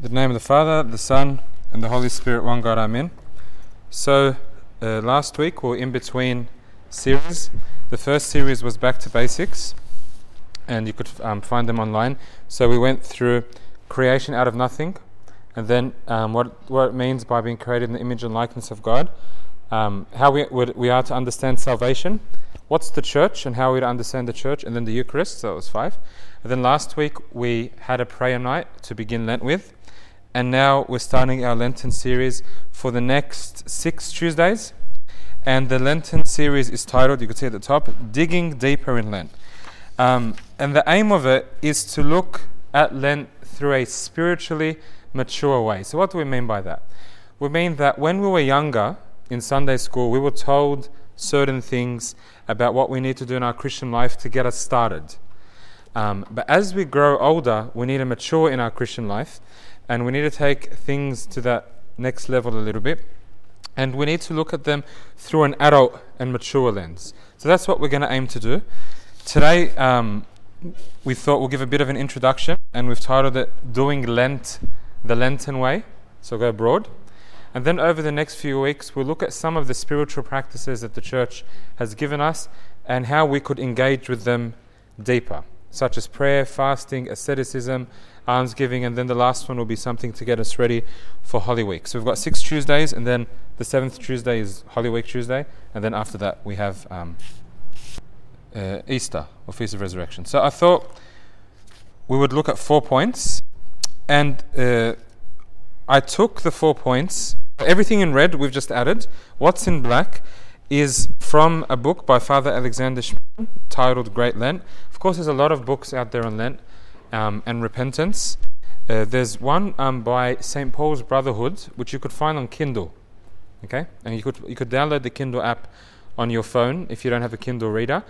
the name of the Father, the Son, and the Holy Spirit, one God, Amen. So, uh, last week we are in between series. The first series was Back to Basics, and you could um, find them online. So, we went through creation out of nothing, and then um, what, what it means by being created in the image and likeness of God, um, how we, we are to understand salvation, what's the church, and how we understand the church, and then the Eucharist. So, it was five. And then last week we had a prayer night to begin Lent with. And now we're starting our Lenten series for the next six Tuesdays. And the Lenten series is titled, you can see at the top, Digging Deeper in Lent. Um, and the aim of it is to look at Lent through a spiritually mature way. So, what do we mean by that? We mean that when we were younger in Sunday school, we were told certain things about what we need to do in our Christian life to get us started. Um, but as we grow older, we need to mature in our Christian life and we need to take things to that next level a little bit. And we need to look at them through an adult and mature lens. So that's what we're going to aim to do. Today, um, we thought we'll give a bit of an introduction, and we've titled it Doing Lent the Lenten Way. So go broad. And then over the next few weeks, we'll look at some of the spiritual practices that the church has given us and how we could engage with them deeper such as prayer, fasting, asceticism, almsgiving, and then the last one will be something to get us ready for Holy Week. So we've got six Tuesdays, and then the seventh Tuesday is Holy Week Tuesday, and then after that we have um, uh, Easter or Feast of Resurrection. So I thought we would look at four points, and uh, I took the four points. Everything in red we've just added. What's in black is from a book by Father Alexander Schmemann titled Great Lent. Of course, there's a lot of books out there on Lent um, and repentance. Uh, there's one um, by St. Paul's Brotherhood, which you could find on Kindle. Okay, and you could you could download the Kindle app on your phone if you don't have a Kindle reader.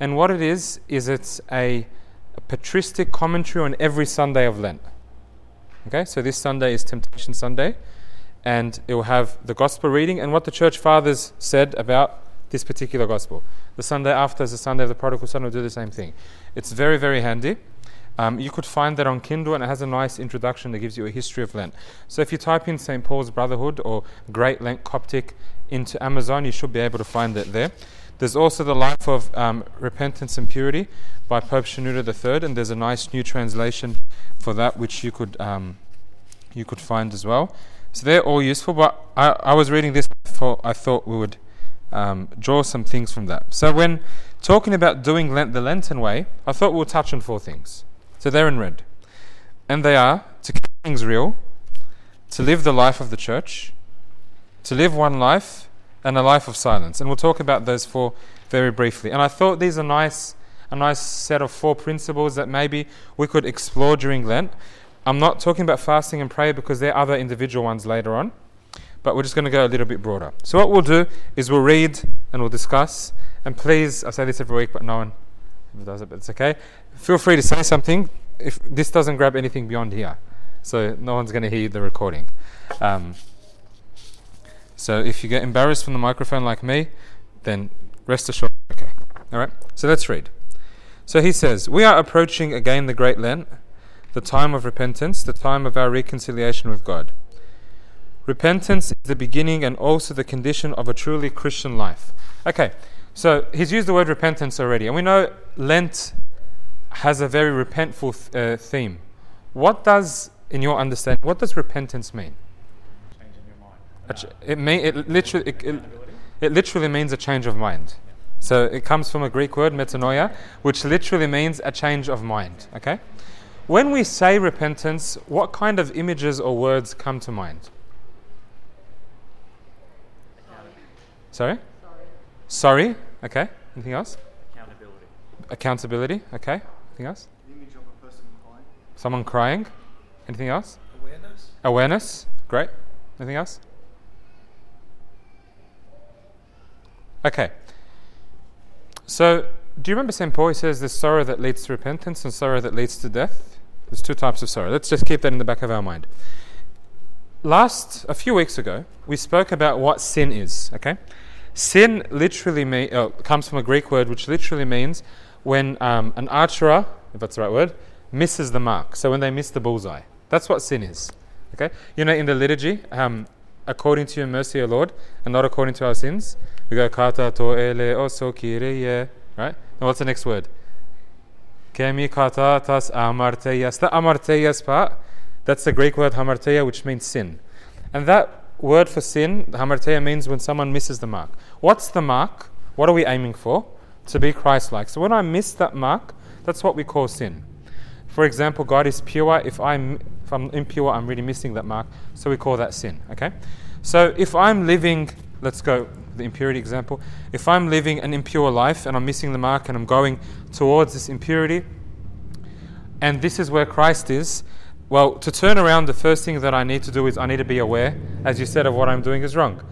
And what it is is it's a, a patristic commentary on every Sunday of Lent. Okay, so this Sunday is Temptation Sunday and it will have the gospel reading and what the church fathers said about this particular gospel. The Sunday after is the Sunday of the prodigal son will do the same thing. It's very, very handy. Um, you could find that on Kindle and it has a nice introduction that gives you a history of Lent. So if you type in St. Paul's Brotherhood or Great Lent Coptic into Amazon, you should be able to find it there. There's also the Life of um, Repentance and Purity by Pope Shenouda III, and there's a nice new translation for that which you could um, you could find as well. So they're all useful, but I, I was reading this, for, I thought we would um, draw some things from that. So when talking about doing Lent the Lenten way, I thought we'll touch on four things. So they're in red. And they are to keep things real, to live the life of the church, to live one life, and a life of silence. And we'll talk about those four very briefly. And I thought these are nice a nice set of four principles that maybe we could explore during Lent. I'm not talking about fasting and prayer because there are other individual ones later on, but we're just going to go a little bit broader. So, what we'll do is we'll read and we'll discuss. And please, I say this every week, but no one does it, but it's okay. Feel free to say something if this doesn't grab anything beyond here. So, no one's going to hear the recording. Um, so, if you get embarrassed from the microphone like me, then rest assured, okay. All right, so let's read. So, he says, We are approaching again the Great Lent the time of repentance, the time of our reconciliation with God. Repentance is the beginning and also the condition of a truly Christian life. Okay, so he's used the word repentance already, and we know Lent has a very repentful th- uh, theme. What does, in your understanding, what does repentance mean? Changing your mind. Ch- it, mean, it, literally, it, it, it literally means a change of mind. So it comes from a Greek word, metanoia, which literally means a change of mind. Okay? When we say repentance, what kind of images or words come to mind? Sorry? Sorry. Okay. Anything else? Accountability. Accountability. Okay. Anything else? image of a person crying. Someone crying. Anything else? Awareness. Awareness. Great. Anything else? Okay. So, do you remember St. Paul? He says there's sorrow that leads to repentance and sorrow that leads to death. There's two types of sorrow. Let's just keep that in the back of our mind. Last, a few weeks ago, we spoke about what sin is, okay? Sin literally mean, uh, comes from a Greek word which literally means when um, an archer, if that's the right word, misses the mark. So when they miss the bullseye. That's what sin is. Okay? You know, in the liturgy, um, according to your mercy, O Lord, and not according to our sins, we go kata to ele oso kireye. Right? Now, what's the next word? Kemi kata tas amarteyas. The amarteyas part, that's the Greek word hamartia, which means sin. And that word for sin, hamartia, means when someone misses the mark. What's the mark? What are we aiming for? To be Christ like. So when I miss that mark, that's what we call sin. For example, God is pure. If I'm, if I'm impure, I'm really missing that mark. So we call that sin. Okay? So if I'm living, let's go the impurity example. If I'm living an impure life and I'm missing the mark and I'm going towards this impurity, and this is where Christ is, well, to turn around, the first thing that I need to do is I need to be aware, as you said, of what I'm doing is wrong.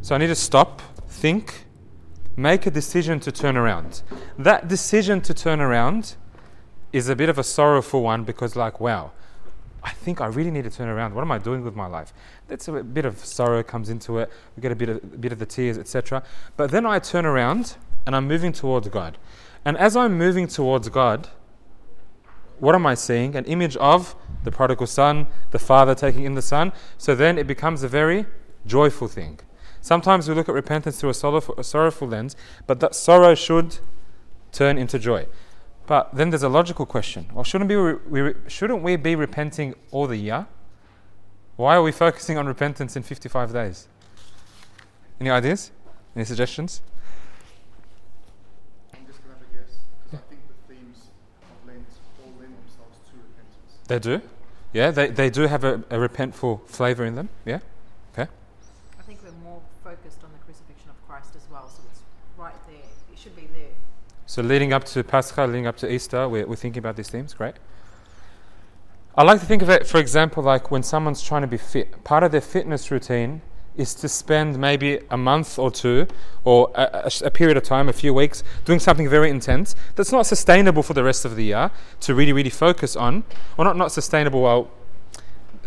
So I need to stop, think, make a decision to turn around. That decision to turn around is a bit of a sorrowful one because, like, wow, I think I really need to turn around. What am I doing with my life? That's a bit of sorrow comes into it. We get a bit of, a bit of the tears, etc. But then I turn around and I'm moving towards God. And as I'm moving towards God, what am I seeing? An image of the prodigal son, the father taking in the son. So then it becomes a very joyful thing. Sometimes we look at repentance through a sorrowful, a sorrowful lens, but that sorrow should turn into joy. But then there's a logical question. Well, shouldn't, be, we, shouldn't we be repenting all the year? Why are we focusing on repentance in 55 days? Any ideas? Any suggestions? I'm just going to have a guess because I think the themes of Lent all lend themselves to repentance. They do? Yeah, they, they do have a, a repentful flavour in them. Yeah? Okay. I think we're more focused on the crucifixion of Christ as well, so it's right there. It should be there. So leading up to Pascha, leading up to Easter, we're, we're thinking about these themes. Great. I like to think of it, for example, like when someone's trying to be fit. Part of their fitness routine is to spend maybe a month or two, or a, a, a, period of time, a few weeks, doing something very intense that's not sustainable for the rest of the year to really, really focus on. Or not, not sustainable, well,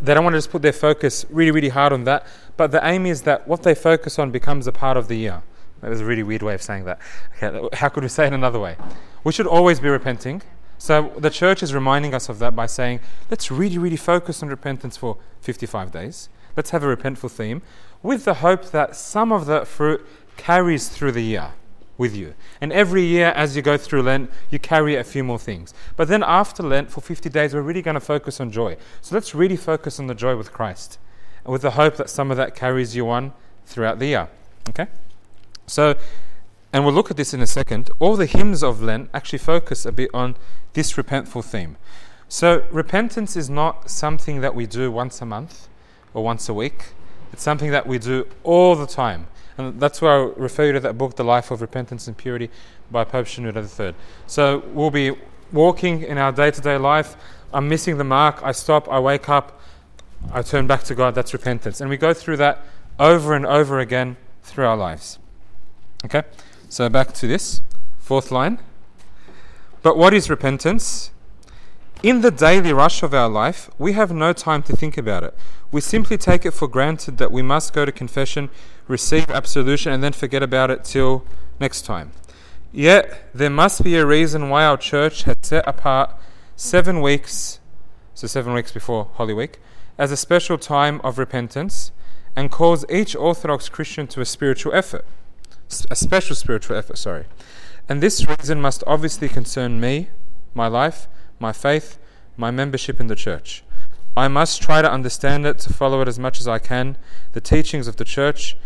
they don't want to just put their focus really, really hard on that. But the aim is that what they focus on becomes a part of the year. That was a really weird way of saying that. Okay, how could we say it another way? We should always be repenting. So the church is reminding us of that by saying, let's really, really focus on repentance for 55 days. Let's have a repentful theme with the hope that some of that fruit carries through the year with you. And every year, as you go through Lent, you carry a few more things. But then after Lent, for 50 days, we're really going to focus on joy. So let's really focus on the joy with Christ, and with the hope that some of that carries you on throughout the year. Okay? So, and we'll look at this in a second. All the hymns of Lent actually focus a bit on this repentful theme. So, repentance is not something that we do once a month or once a week. It's something that we do all the time. And that's why I refer you to that book, The Life of Repentance and Purity, by Pope Shenouda III. So, we'll be walking in our day to day life. I'm missing the mark. I stop, I wake up, I turn back to God. That's repentance. And we go through that over and over again through our lives. Okay? So back to this. Fourth line. But what is repentance? In the daily rush of our life, we have no time to think about it. We simply take it for granted that we must go to confession, receive absolution, and then forget about it till next time. Yet, there must be a reason why our church has set apart seven weeks, so seven weeks before Holy Week, as a special time of repentance and calls each Orthodox Christian to a spiritual effort a special spiritual effort, sorry. And this reason must obviously concern me, my life, my faith, my membership in the church. I must try to understand it, to follow it as much as I can, the teachings of the church.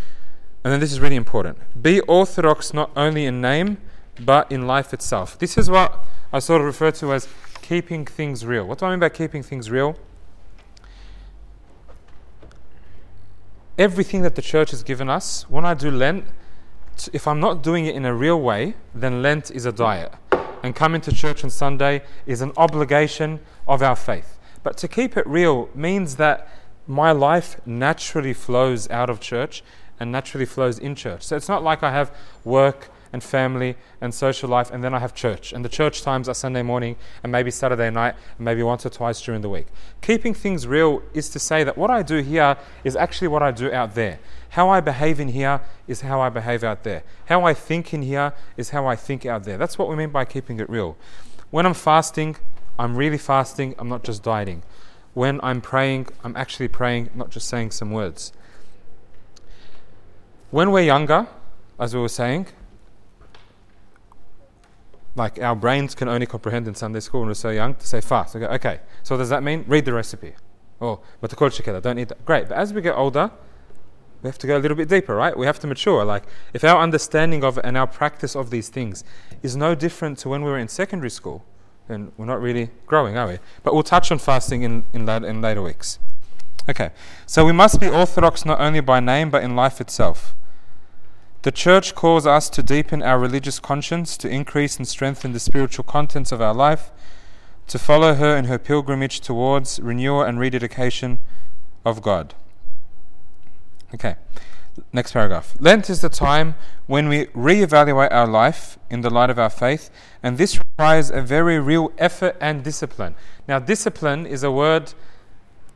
And then this is really important. Be orthodox not only in name, but in life itself. This is what I sort of refer to as keeping things real. What do I mean by keeping things real? Everything that the church has given us, when I do Lent, if I'm not doing it in a real way, then Lent is a diet. And coming to church on Sunday is an obligation of our faith. But to keep it real means that my life naturally flows out of church and naturally flows in church. So it's not like I have work and family and social life, and then I have church. And the church times are Sunday morning and maybe Saturday night, and maybe once or twice during the week. Keeping things real is to say that what I do here is actually what I do out there. How I behave in here is how I behave out there. How I think in here is how I think out there. That's what we mean by keeping it real. When I'm fasting, I'm really fasting, I'm not just dieting. when I'm praying, I'm actually praying, not just saying some words. When we're younger, as we were saying, like our brains can only comprehend in Sunday school when we're so young to say fast. We go, okay, so what does that mean? Read the recipe. Oh, but the don't eat that. Great, but as we get older, we have to go a little bit deeper, right? We have to mature. Like, if our understanding of and our practice of these things is no different to when we were in secondary school, then we're not really growing, are we? But we'll touch on fasting in, in, in later weeks. Okay, so we must be orthodox not only by name but in life itself. The church calls us to deepen our religious conscience, to increase and strengthen the spiritual contents of our life, to follow her in her pilgrimage towards renewal and rededication of God. Okay, next paragraph. Lent is the time when we re-evaluate our life in the light of our faith, and this requires a very real effort and discipline. Now, discipline is a word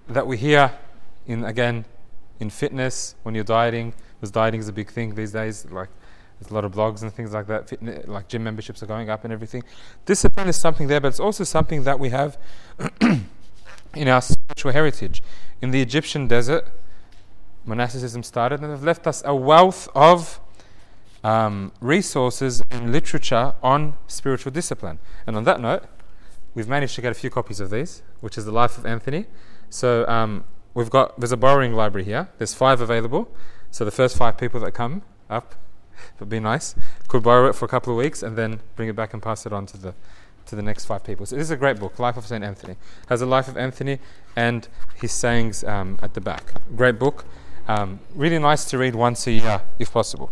that we hear in again in fitness when you're dieting because dieting is a big thing these days. Like there's a lot of blogs and things like that. Fitness, like gym memberships are going up and everything. Discipline is something there, but it's also something that we have in our spiritual heritage. In the Egyptian desert, monasticism started, and they've left us a wealth of um, resources and literature on spiritual discipline. And on that note, we've managed to get a few copies of these, which is the Life of Anthony. So um, we've got there's a borrowing library here. There's five available. So the first five people that come up, would be nice, could borrow it for a couple of weeks and then bring it back and pass it on to the to the next five people. So this is a great book, Life of Saint Anthony. Has a life of Anthony and his sayings um, at the back. Great book. Um, really nice to read once a year, if possible.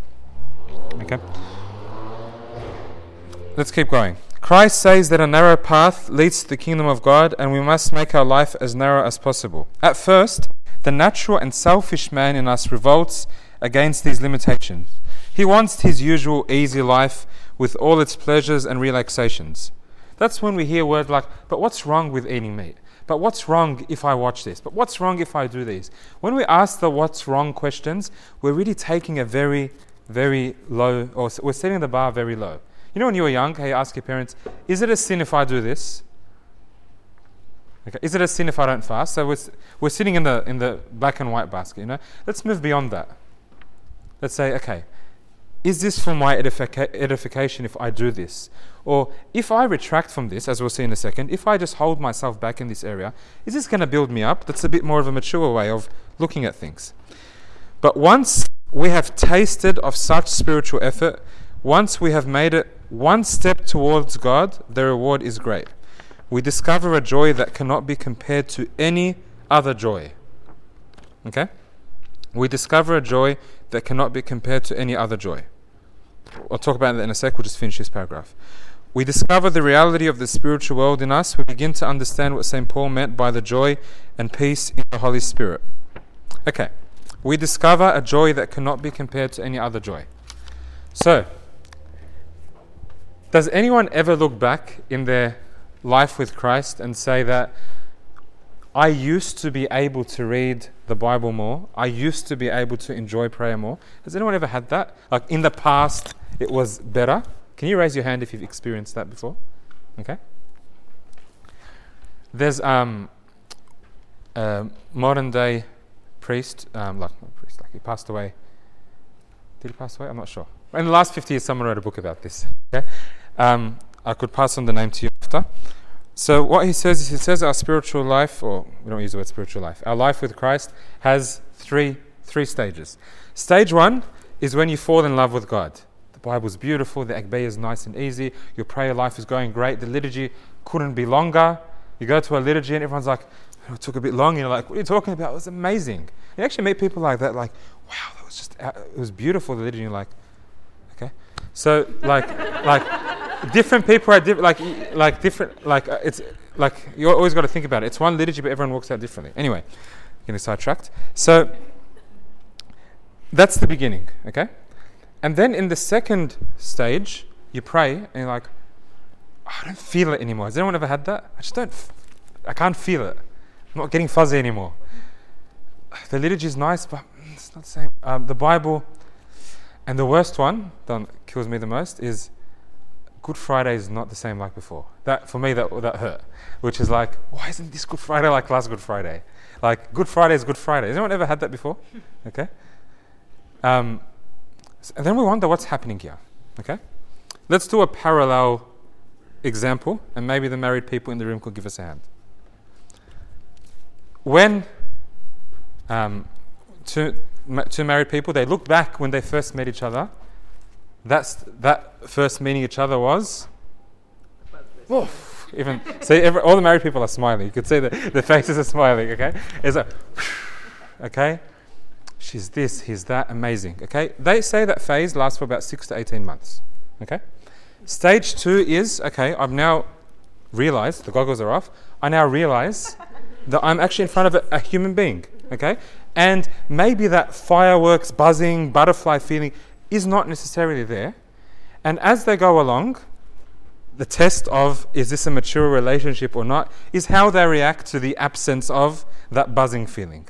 Okay. Let's keep going. Christ says that a narrow path leads to the kingdom of God, and we must make our life as narrow as possible. At first, the natural and selfish man in us revolts against these limitations. He wants his usual easy life with all its pleasures and relaxations. That's when we hear words like, but what's wrong with eating meat? But what's wrong if I watch this? But what's wrong if I do these? When we ask the what's wrong questions, we're really taking a very, very low, or we're setting the bar very low. You know, when you were young, hey, ask your parents, is it a sin if I do this? Okay. Is it a sin if I don't fast? So we're, we're sitting in the, in the black and white basket, you know? Let's move beyond that. Let's say, okay, is this for my edifica- edification if I do this? Or if I retract from this, as we'll see in a second, if I just hold myself back in this area, is this going to build me up? That's a bit more of a mature way of looking at things. But once we have tasted of such spiritual effort, once we have made it one step towards God, the reward is great we discover a joy that cannot be compared to any other joy. Okay? We discover a joy that cannot be compared to any other joy. I'll talk about that in a sec, we'll just finish this paragraph. We discover the reality of the spiritual world in us. We begin to understand what St. Paul meant by the joy and peace in the Holy Spirit. Okay, we discover a joy that cannot be compared to any other joy. So, does anyone ever look back in their life with Christ and say that I used to be able to read the Bible more. I used to be able to enjoy prayer more. Has anyone ever had that? Like in the past, it was better. Can you raise your hand if you've experienced that before? Okay. There's um, a modern day priest, um, like priest, like he passed away. Did he pass away? I'm not sure. In the last 50 years, someone wrote a book about this. Okay. Um, I could pass on the name to you after. So what he says is he says our spiritual life, or we don't use the word spiritual life, our life with Christ has three three stages. Stage one is when you fall in love with God. The Bible's beautiful, the Agpeya is nice and easy, your prayer life is going great, the liturgy couldn't be longer. You go to a liturgy and everyone's like, oh, it took a bit long, you're like, what are you talking about? It was amazing. You actually meet people like that, like, wow, that was just, it was beautiful, the liturgy, you're like, okay. So, like, like, different people are different, like like different like uh, it's like you always got to think about it. It's one liturgy, but everyone works out differently. Anyway, getting sidetracked. So that's the beginning, okay? And then in the second stage, you pray and you're like, oh, I don't feel it anymore. Has anyone ever had that? I just don't. F- I can't feel it. I'm not getting fuzzy anymore. The liturgy is nice, but it's not the same. Um, the Bible, and the worst one that kills me the most is Good Friday is not the same like before. That for me that that hurt, which is like, why isn't this Good Friday like last Good Friday? Like Good Friday is Good Friday. Has anyone ever had that before? Okay. Um, and then we wonder what's happening here. Okay. Let's do a parallel example, and maybe the married people in the room could give us a hand. When um, two, two married people, they look back when they first met each other. That's that first meeting each other was. Even see, every, all the married people are smiling. You could see that their faces are smiling. Okay, it's a, okay. She's this, he's that, amazing. Okay, they say that phase lasts for about six to eighteen months. Okay, stage two is okay. I've now realized the goggles are off. I now realize that I'm actually in front of a, a human being. Okay, and maybe that fireworks, buzzing, butterfly feeling is not necessarily there. And as they go along, the test of is this a mature relationship or not is how they react to the absence of that buzzing feeling.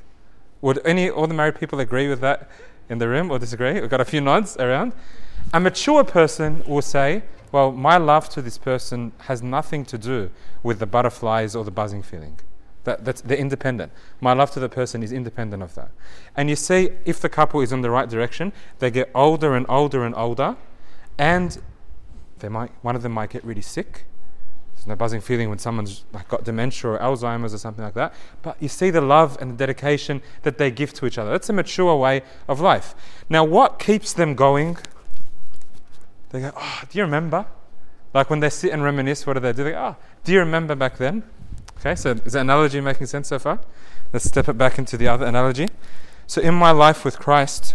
Would any all the married people agree with that in the room or disagree? We've got a few nods around. A mature person will say, Well, my love to this person has nothing to do with the butterflies or the buzzing feeling. That, that's, they're independent. My love to the person is independent of that. And you see, if the couple is in the right direction, they get older and older and older, and they might, one of them might get really sick. There's no buzzing feeling when someone's like got dementia or Alzheimer's or something like that. But you see the love and the dedication that they give to each other. That's a mature way of life. Now, what keeps them going? They go, Oh, do you remember? Like when they sit and reminisce, what do they do? They go, Oh, do you remember back then? Okay, so is that analogy making sense so far? Let's step it back into the other analogy. So, in my life with Christ,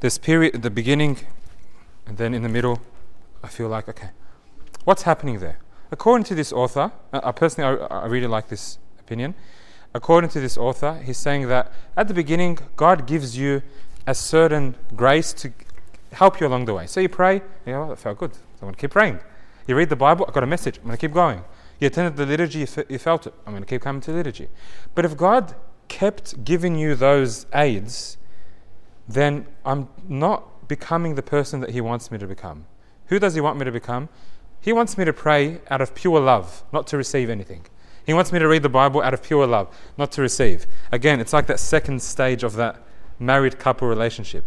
this period at the beginning and then in the middle, I feel like, okay, what's happening there? According to this author, uh, I personally, I, really like this opinion. According to this author, he's saying that at the beginning, God gives you a certain grace to help you along the way. So you pray, you know, that felt good. So I'm going to keep praying. You read the Bible, I got a message. I'm going to keep going. You attended the liturgy, you, fe- you felt it. I'm going to keep coming to liturgy. But if God kept giving you those aids, then I'm not becoming the person that He wants me to become. Who does He want me to become? He wants me to pray out of pure love, not to receive anything. He wants me to read the Bible out of pure love, not to receive. Again, it's like that second stage of that married couple relationship.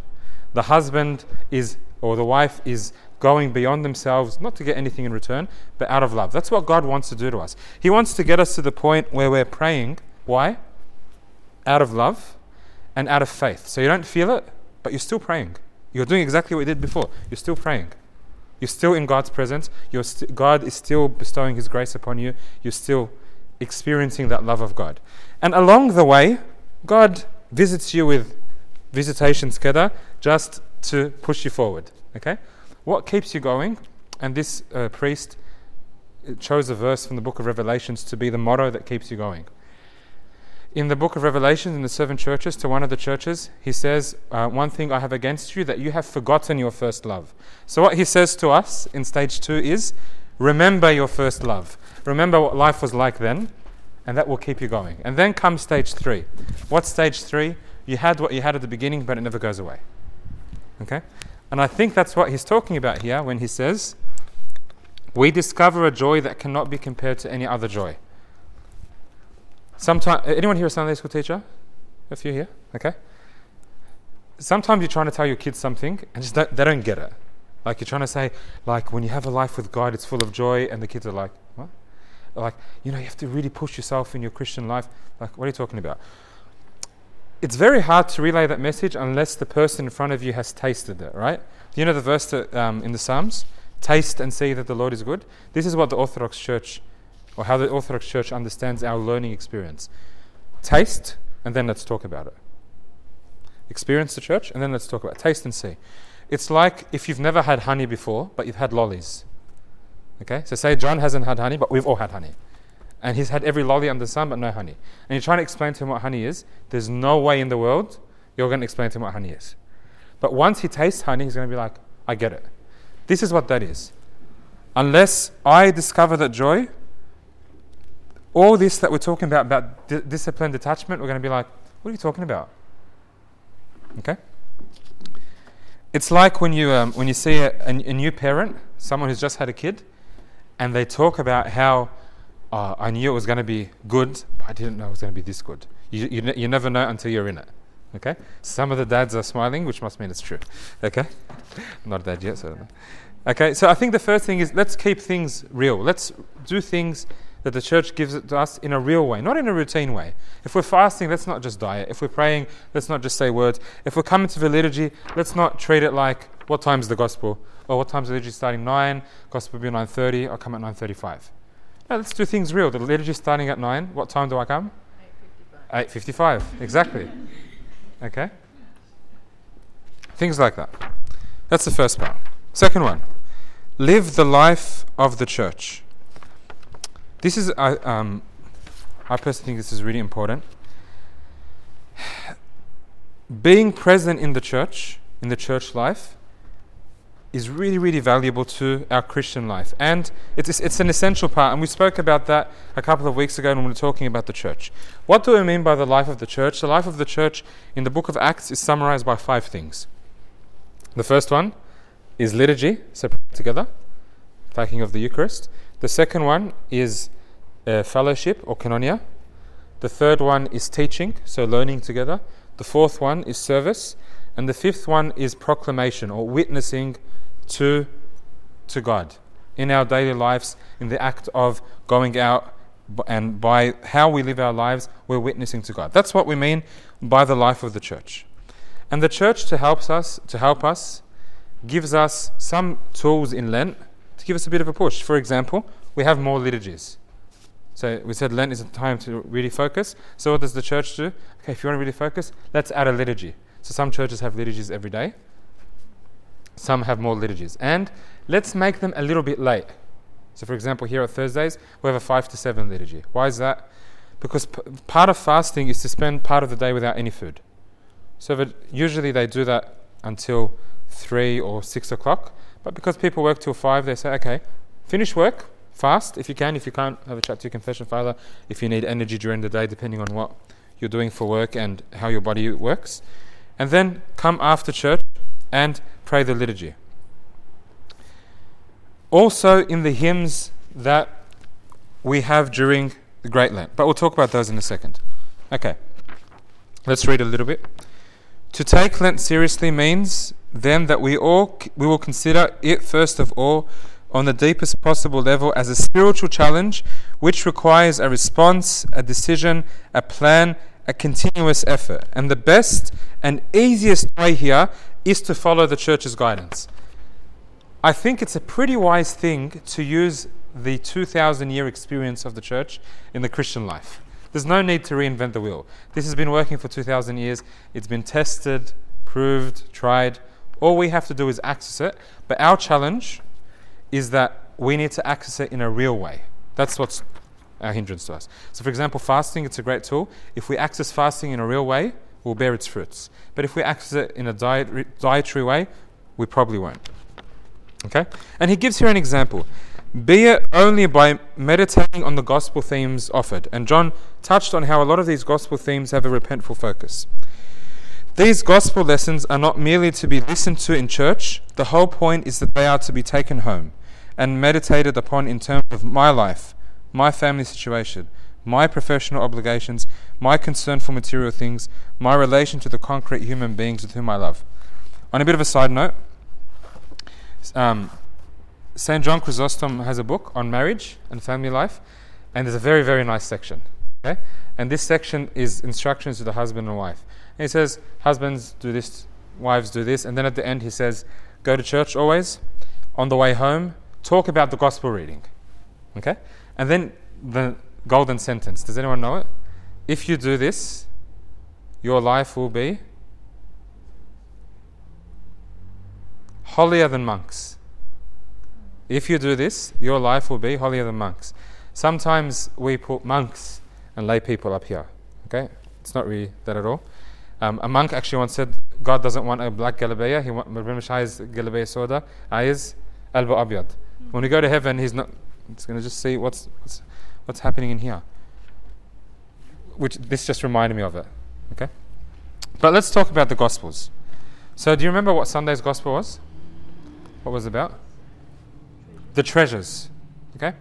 The husband is, or the wife is going beyond themselves, not to get anything in return, but out of love. That's what God wants to do to us. He wants to get us to the point where we're praying. Why? Out of love and out of faith. So you don't feel it, but you're still praying. You're doing exactly what you did before. You're still praying. You're still in God's presence. St- God is still bestowing His grace upon you. You're still experiencing that love of God. And along the way, God visits you with visitations, keda, just to push you forward. Okay? What keeps you going? And this uh, priest uh, chose a verse from the book of Revelations to be the motto that keeps you going. In the book of Revelations, in the seven churches, to one of the churches, he says, uh, One thing I have against you, that you have forgotten your first love. So, what he says to us in stage two is, Remember your first love. Remember what life was like then, and that will keep you going. And then comes stage three. What's stage three? You had what you had at the beginning, but it never goes away. Okay? And I think that's what he's talking about here when he says, We discover a joy that cannot be compared to any other joy. Sometimes, anyone here a Sunday school teacher? A few here? Okay. Sometimes you're trying to tell your kids something and just don't, they don't get it. Like you're trying to say, like when you have a life with God, it's full of joy, and the kids are like, what? Like you know, you have to really push yourself in your Christian life. Like, what are you talking about? It's very hard to relay that message unless the person in front of you has tasted it, right? Do you know the verse um, in the Psalms? Taste and see that the Lord is good. This is what the Orthodox Church, or how the Orthodox Church understands our learning experience. Taste, and then let's talk about it. Experience the church, and then let's talk about it. Taste and see. It's like if you've never had honey before, but you've had lollies. Okay? So say John hasn't had honey, but we've all had honey. And he's had every lolly under the sun, but no honey. And you're trying to explain to him what honey is. There's no way in the world you're going to explain to him what honey is. But once he tastes honey, he's going to be like, I get it. This is what that is. Unless I discover that joy, all this that we're talking about, about di- discipline, detachment, we're going to be like, what are you talking about? Okay? It's like when you, um, when you see a, a, new parent, someone who's just had a kid, and they talk about how oh, I knew it was going to be good, but I didn't know it was going to be this good. You, you, ne- you never know until you're in it. Okay? Some of the dads are smiling, which must mean it's true. Okay? Not a dad yet, so. Okay, so I think the first thing is let's keep things real. Let's do things that the church gives it to us in a real way, not in a routine way. If we're fasting, let's not just diet. If we're praying, let's not just say words. If we're coming to the liturgy, let's not treat it like what time's the gospel? Or what time's the liturgy starting? 9, gospel will be 9.30, I'll come at 9.35. No, let's do things real. The liturgy starting at 9, what time do I come? 8.55, exactly. Okay? Things like that. That's the first part. Second one, live the life of the church. This is, I, um, I personally think this is really important. Being present in the church, in the church life, is really, really valuable to our Christian life. And it's, it's an essential part. And we spoke about that a couple of weeks ago when we were talking about the church. What do we mean by the life of the church? The life of the church in the book of Acts is summarized by five things. The first one is liturgy, so together, taking of the Eucharist. The second one is uh, fellowship or koinonia. The third one is teaching, so learning together. The fourth one is service. And the fifth one is proclamation or witnessing to, to God in our daily lives, in the act of going out and by how we live our lives, we're witnessing to God. That's what we mean by the life of the church. And the church to help us to help us gives us some tools in Lent to give us a bit of a push. For example, we have more liturgies. So we said Lent is a time to really focus. So what does the church do? Okay, if you want to really focus, let's add a liturgy. So some churches have liturgies every day. Some have more liturgies. And let's make them a little bit late. So, for example, here at Thursdays, we have a 5 to 7 liturgy. Why is that? Because p- part of fasting is to spend part of the day without any food. So, usually they do that until 3 or 6 o'clock. But because people work till 5, they say, okay, finish work, fast if you can. If you can't, have a chat to your confession father if you need energy during the day, depending on what you're doing for work and how your body works. And then come after church and pray the liturgy. Also, in the hymns that we have during the Great Lent, but we'll talk about those in a second. Okay, let's read a little bit. To take Lent seriously means then that we all we will consider it first of all on the deepest possible level as a spiritual challenge which requires a response, a decision, a plan, a continuous effort. And the best and easiest way here is to follow the church's guidance. I think it's a pretty wise thing to use the 2,000 year experience of the church in the Christian life. There's no need to reinvent the wheel. This has been working for 2,000 years. It's been tested, proved, tried. All we have to do is access it. But our challenge is that we need to access it in a real way. That's what's our hindrance to us. So, for example, fasting, it's a great tool. If we access fasting in a real way, we'll bear its fruits. But if we access it in a diet, dietary way, we probably won't. Okay? And he gives here an example. Be it only by meditating on the gospel themes offered. And John touched on how a lot of these gospel themes have a repentful focus. These gospel lessons are not merely to be listened to in church, the whole point is that they are to be taken home and meditated upon in terms of my life, my family situation, my professional obligations, my concern for material things, my relation to the concrete human beings with whom I love. On a bit of a side note, um, St. John Chrysostom has a book on marriage and family life, and there's a very, very nice section. Okay? And this section is instructions to the husband and wife. And he says, Husbands do this, wives do this. And then at the end, he says, Go to church always. On the way home, talk about the gospel reading. Okay? And then the golden sentence. Does anyone know it? If you do this, your life will be holier than monks. If you do this, your life will be holier than monks. Sometimes we put monks and lay people up here. Okay? It's not really that at all. Um, a monk actually once said, God doesn't want a black galabeya, he wants galabeya soda, ayaz alba abyad. When we go to heaven, he's not, he's going to just see what's, what's, what's happening in here. Which, this just reminded me of it. Okay? But let's talk about the Gospels. So, do you remember what Sunday's Gospel was? What was it about? the treasures. Okay?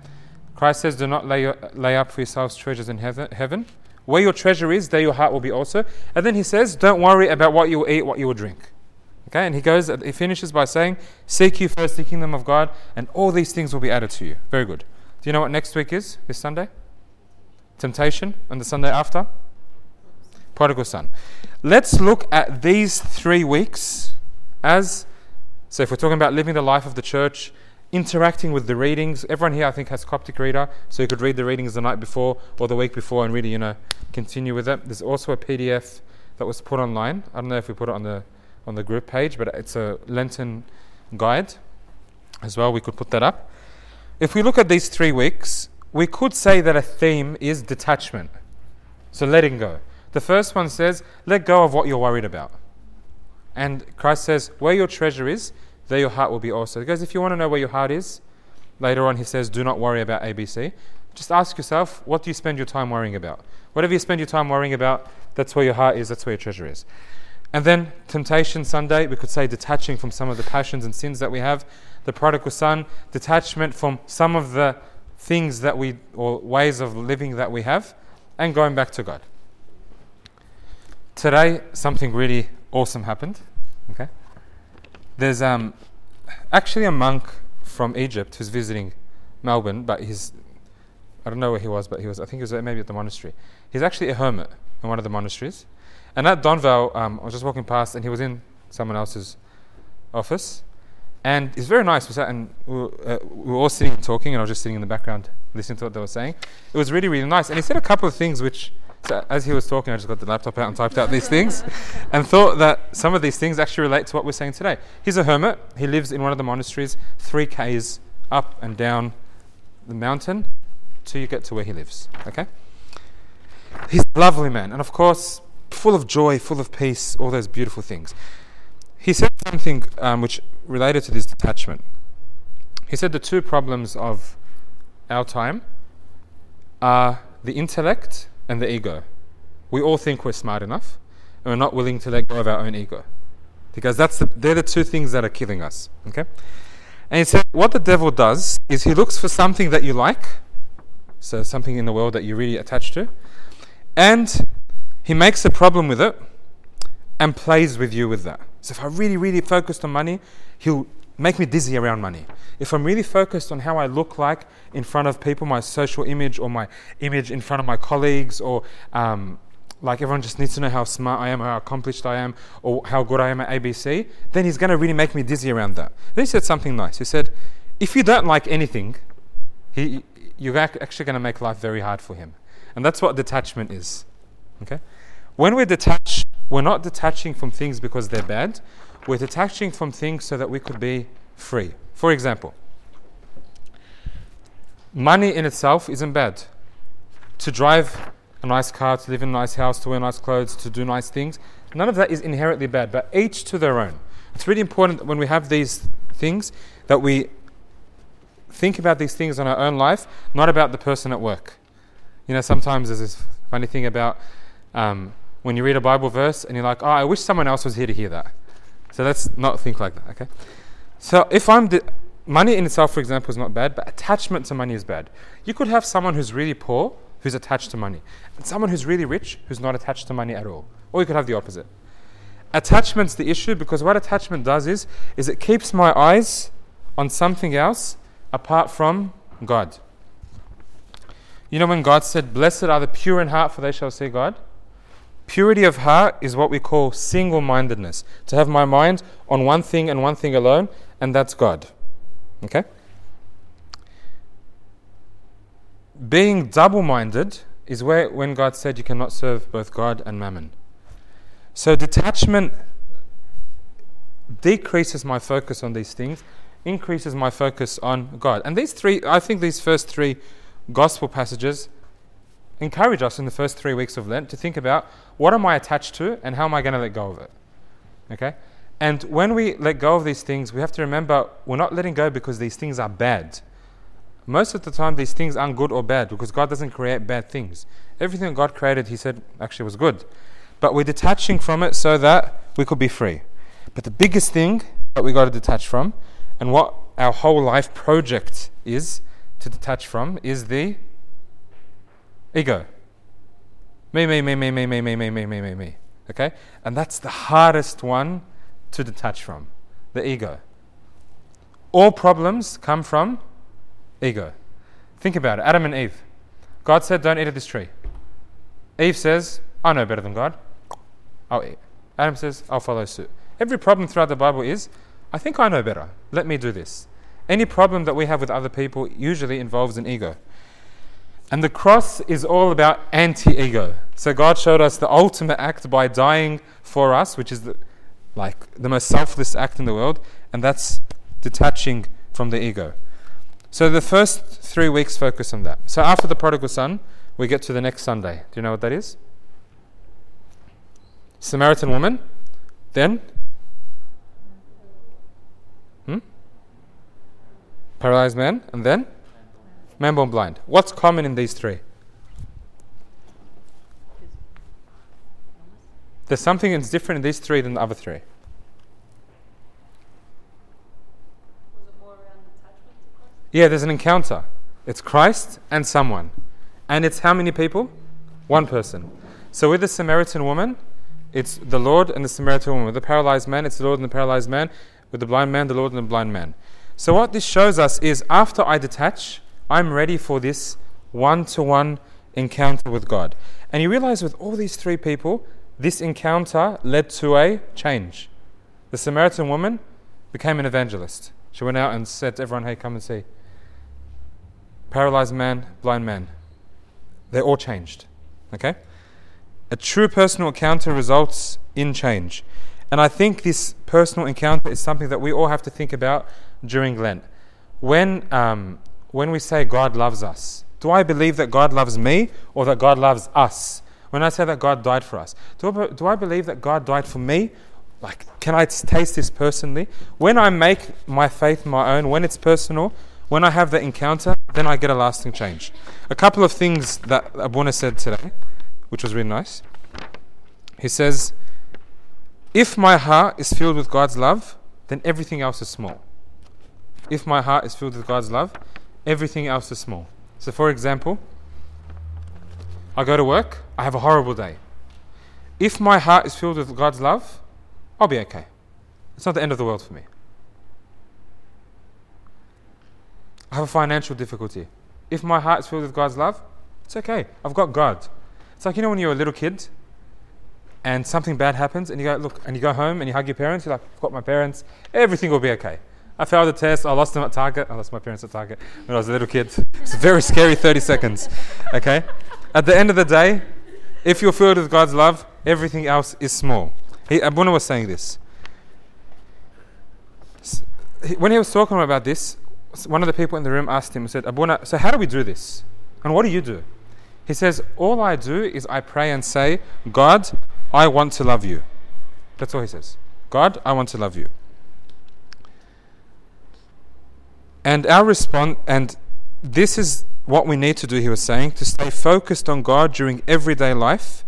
Christ says, Do not lay, lay up for yourselves treasures in heaven, heaven. Where your treasure is, there your heart will be also. And then he says, Don't worry about what you will eat, what you will drink. Okay? And he goes, he finishes by saying, Seek you first the kingdom of God, and all these things will be added to you. Very good. Do you know what next week is, this Sunday? Temptation, and the Sunday after? Prodigal son. Let's look at these three weeks as so if we're talking about living the life of the church, interacting with the readings, everyone here I think has Coptic reader, so you could read the readings the night before or the week before and really, you know, continue with it. There's also a PDF that was put online. I don't know if we put it on the on the group page, but it's a Lenten guide as well. We could put that up. If we look at these three weeks, we could say that a theme is detachment. So letting go. The first one says, let go of what you're worried about. And Christ says, where your treasure is, there your heart will be also. Because if you want to know where your heart is, later on he says, do not worry about ABC. Just ask yourself, what do you spend your time worrying about? Whatever you spend your time worrying about, that's where your heart is, that's where your treasure is. And then Temptation Sunday, we could say detaching from some of the passions and sins that we have. The prodigal son, detachment from some of the things that we, or ways of living that we have, and going back to God. Today, something really awesome happened. Okay, there's um, actually a monk from Egypt who's visiting Melbourne, but he's I don't know where he was, but he was I think he was maybe at the monastery. He's actually a hermit in one of the monasteries, and at Donvale, um, I was just walking past, and he was in someone else's office, and it's very nice. We sat and we were, uh, we were all sitting and talking, and I was just sitting in the background listening to what they were saying. It was really really nice, and he said a couple of things which so as he was talking, I just got the laptop out and typed out these things and thought that some of these things actually relate to what we're saying today. He's a hermit. He lives in one of the monasteries, three Ks up and down the mountain till you get to where he lives. Okay? He's a lovely man. And of course, full of joy, full of peace, all those beautiful things. He said something um, which related to this detachment. He said the two problems of our time are the intellect and the ego. We all think we're smart enough, and we're not willing to let go of our own ego. Because that's the, they're the two things that are killing us. Okay? And he said, what the devil does is he looks for something that you like, so something in the world that you're really attached to, and he makes a problem with it and plays with you with that. So if I really, really focused on money, he'll make me dizzy around money. If I'm really focused on how I look like in front of people, my social image or my image in front of my colleagues, or um, like everyone just needs to know how smart I am, how accomplished I am, or how good I am at ABC, then he's going to really make me dizzy around that. Then he said something nice. He said, if you don't like anything, he, you're actually going to make life very hard for him. And that's what detachment is. Okay? When we're detached, we're not detaching from things because they're bad. We're detaching from things so that we could be free. For example, money in itself isn't bad. To drive a nice car, to live in a nice house, to wear nice clothes, to do nice things, none of that is inherently bad, but each to their own. It's really important when we have these things that we think about these things on our own life, not about the person at work. You know, sometimes there's this funny thing about um, when you read a Bible verse and you're like, oh, I wish someone else was here to hear that. So let's not think like that, okay? So if I'm the money in itself, for example, is not bad, but attachment to money is bad. You could have someone who's really poor who's attached to money, and someone who's really rich who's not attached to money at all. Or you could have the opposite. Attachment's the issue because what attachment does is, is it keeps my eyes on something else apart from God. You know when God said, Blessed are the pure in heart, for they shall see God? Purity of heart is what we call single mindedness. To have my mind on one thing and one thing alone, and that's God. Okay? Being double minded is where when God said you cannot serve both God and mammon. So detachment decreases my focus on these things, increases my focus on God. And these three, I think these first three gospel passages encourage us in the first three weeks of Lent to think about what am I attached to and how am I going to let go of it? Okay? And when we let go of these things, we have to remember we're not letting go because these things are bad. Most of the time, these things aren't good or bad because God doesn't create bad things. Everything God created, He said, actually was good. But we're detaching from it so that we could be free. But the biggest thing that we got to detach from, and what our whole life project is to detach from is the ego. Me, me, me, me, me, me, me, me, me, me, me, me. Okay? And that's the hardest one to detach from the ego. All problems come from ego. Think about it Adam and Eve. God said, Don't eat of this tree. Eve says, I know better than God. I'll eat. Adam says, I'll follow suit. Every problem throughout the Bible is, I think I know better. Let me do this. Any problem that we have with other people usually involves an ego. And the cross is all about anti ego. So God showed us the ultimate act by dying for us, which is the, like the most selfless act in the world, and that's detaching from the ego. So the first three weeks focus on that. So after the prodigal son, we get to the next Sunday. Do you know what that is? Samaritan woman, then hmm? paralyzed man, and then man born blind. What's common in these three? There's something that's different in these three than the other three. Yeah, there's an encounter. It's Christ and someone. And it's how many people? One person. So with the Samaritan woman, it's the Lord and the Samaritan woman. With the paralyzed man, it's the Lord and the paralyzed man. With the blind man, the Lord and the blind man. So what this shows us is after I detach, I'm ready for this one to one encounter with God. And you realize with all these three people, this encounter led to a change. The Samaritan woman became an evangelist. She went out and said to everyone, Hey, come and see. Paralyzed man, blind man. They all changed. Okay? A true personal encounter results in change. And I think this personal encounter is something that we all have to think about during Lent. When, um, when we say God loves us, do I believe that God loves me or that God loves us? When I say that God died for us, do I, do I believe that God died for me? Like, can I taste this personally? When I make my faith my own, when it's personal, when I have that encounter, then I get a lasting change. A couple of things that Abuna said today, which was really nice. He says, If my heart is filled with God's love, then everything else is small. If my heart is filled with God's love, everything else is small. So, for example, I go to work, I have a horrible day. If my heart is filled with God's love, I'll be okay. It's not the end of the world for me. I have a financial difficulty. If my heart is filled with God's love, it's okay. I've got God. It's like you know when you're a little kid and something bad happens and you go look and you go home and you hug your parents, you're like, I've got my parents, everything will be okay. I failed the test, I lost them at Target, I lost my parents at Target when I was a little kid. It's a very scary 30 seconds. Okay? At the end of the day, if you're filled with God's love, everything else is small. He, Abuna was saying this. When he was talking about this, one of the people in the room asked him, said, Abuna, so how do we do this? And what do you do? He says, All I do is I pray and say, God, I want to love you. That's all he says. God, I want to love you. And our response, and this is what we need to do, he was saying, to stay focused on God during everyday life.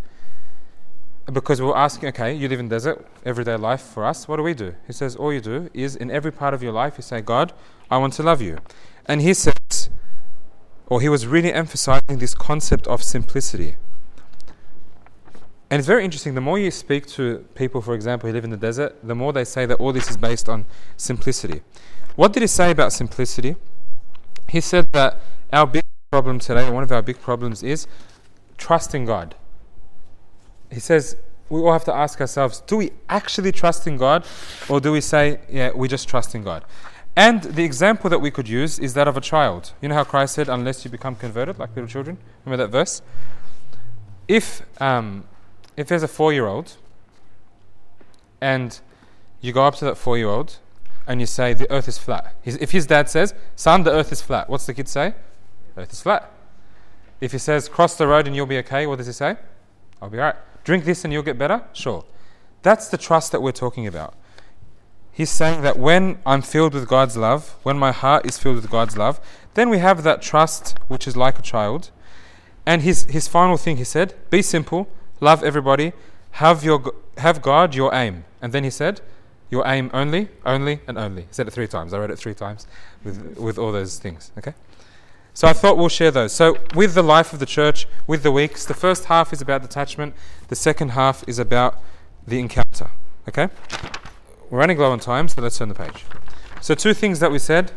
Because we're asking, okay, you live in desert, everyday life for us, what do we do? He says, all you do is in every part of your life, you say, God, I want to love you. And he says, or he was really emphasizing this concept of simplicity. And it's very interesting. The more you speak to people, for example, who live in the desert, the more they say that all this is based on simplicity. What did he say about simplicity? He said that our big problem today, one of our big problems, is trusting God. He says we all have to ask ourselves do we actually trust in God, or do we say, yeah, we just trust in God? And the example that we could use is that of a child. You know how Christ said, unless you become converted, like little children? Remember that verse? If, um, if there's a four year old and you go up to that four year old and you say, the earth is flat. His, if his dad says, son, the earth is flat, what's the kid say? earth is flat. If he says, cross the road and you'll be okay, what does he say? I'll be alright. Drink this and you'll get better? Sure. That's the trust that we're talking about. He's saying that when I'm filled with God's love, when my heart is filled with God's love, then we have that trust which is like a child. And his, his final thing, he said, be simple, love everybody, have, your, have God your aim. And then he said, your aim only, only, and only. I said it three times. I read it three times with, with all those things. Okay? So I thought we'll share those. So, with the life of the church, with the weeks, the first half is about detachment, the second half is about the encounter. Okay? We're running low on time, so let's turn the page. So, two things that we said.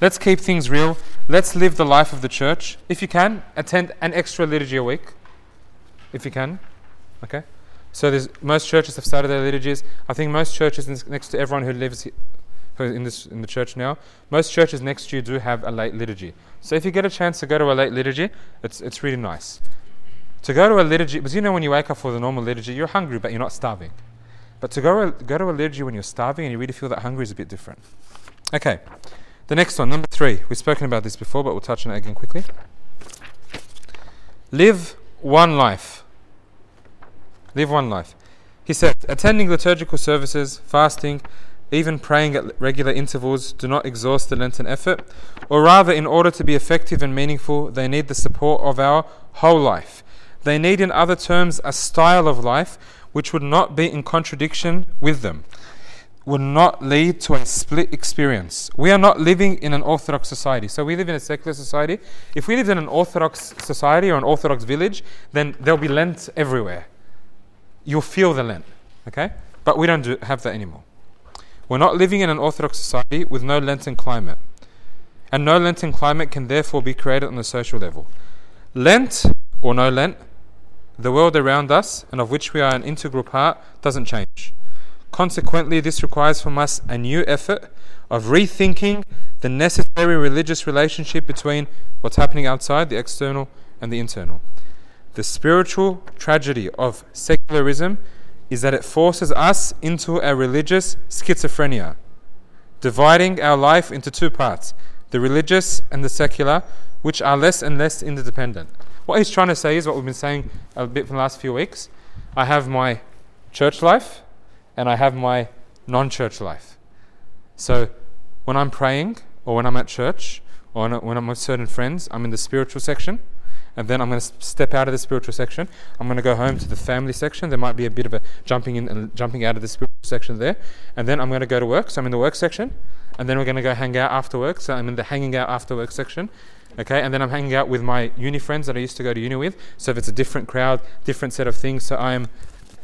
Let's keep things real. Let's live the life of the church. If you can, attend an extra liturgy a week. If you can. Okay? So most churches have started their liturgies. I think most churches next to everyone who lives he- who in this in the church now, most churches next to you do have a late liturgy. So if you get a chance to go to a late liturgy, it's it's really nice. To go to a liturgy, because you know when you wake up for the normal liturgy, you're hungry but you're not starving. But to go go to a liturgy when you're starving and you really feel that hungry is a bit different. Okay. The next one, number three. We've spoken about this before, but we'll touch on it again quickly. Live one life. Live one life. He said, attending liturgical services, fasting, even praying at regular intervals do not exhaust the Lenten effort, or rather, in order to be effective and meaningful, they need the support of our whole life. They need, in other terms, a style of life which would not be in contradiction with them, would not lead to a split experience. We are not living in an Orthodox society. So we live in a secular society. If we lived in an Orthodox society or an Orthodox village, then there'll be Lent everywhere you'll feel the Lent, okay? But we don't do, have that anymore. We're not living in an Orthodox society with no Lenten climate. And no Lenten climate can therefore be created on the social level. Lent, or no Lent, the world around us, and of which we are an integral part, doesn't change. Consequently, this requires from us a new effort of rethinking the necessary religious relationship between what's happening outside, the external, and the internal. The spiritual tragedy of secularism is that it forces us into a religious schizophrenia, dividing our life into two parts the religious and the secular, which are less and less interdependent. What he's trying to say is what we've been saying a bit for the last few weeks. I have my church life and I have my non church life. So when I'm praying or when I'm at church or when I'm with certain friends, I'm in the spiritual section and then I'm going to step out of the spiritual section. I'm going to go home to the family section. There might be a bit of a jumping in and jumping out of the spiritual section there, and then I'm going to go to work. So I'm in the work section, and then we're going to go hang out after work. So I'm in the hanging out after work section. Okay, and then I'm hanging out with my uni friends that I used to go to uni with. So if it's a different crowd, different set of things. So I am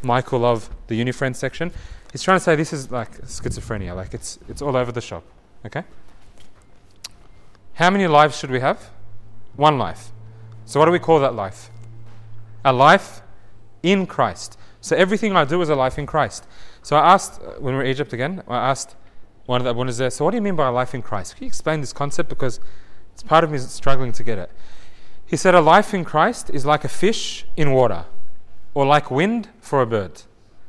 Michael of the uni friends section. He's trying to say this is like schizophrenia, like it's it's all over the shop. Okay. How many lives should we have? One life. So, what do we call that life? A life in Christ. So, everything I do is a life in Christ. So, I asked, uh, when we were in Egypt again, I asked one of the abundants there, so what do you mean by a life in Christ? Can you explain this concept? Because it's part of me struggling to get it. He said, a life in Christ is like a fish in water, or like wind for a bird.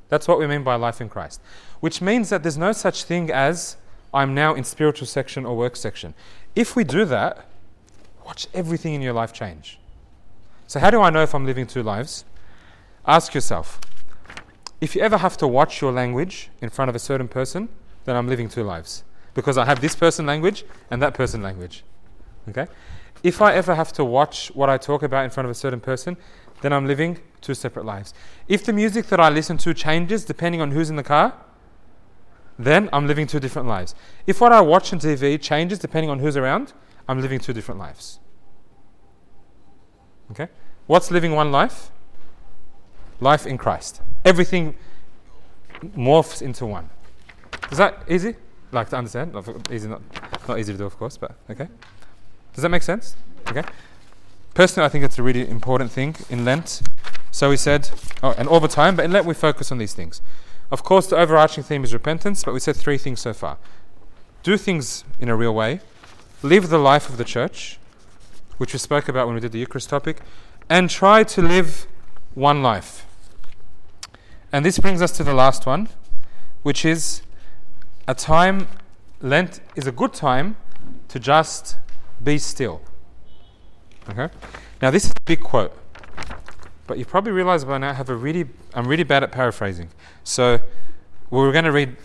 That's what we mean by a life in Christ. Which means that there's no such thing as I'm now in spiritual section or work section. If we do that, watch everything in your life change. So, how do I know if I'm living two lives? Ask yourself if you ever have to watch your language in front of a certain person, then I'm living two lives. Because I have this person language and that person language. Okay? If I ever have to watch what I talk about in front of a certain person, then I'm living two separate lives. If the music that I listen to changes depending on who's in the car, then I'm living two different lives. If what I watch on TV changes depending on who's around, I'm living two different lives. Okay? What's living one life? Life in Christ. Everything morphs into one. Is that easy? Like to understand? Not easy, not, not easy to do, of course, but okay. Does that make sense? Okay. Personally, I think it's a really important thing in Lent. So we said, oh, and all the time, but in Lent we focus on these things. Of course, the overarching theme is repentance, but we said three things so far. Do things in a real way, live the life of the church, which we spoke about when we did the Eucharist topic, and try to live one life. And this brings us to the last one, which is a time, Lent is a good time to just be still. Okay? Now, this is a big quote, but you probably realize by now I have a really, I'm really bad at paraphrasing. So, we're going to read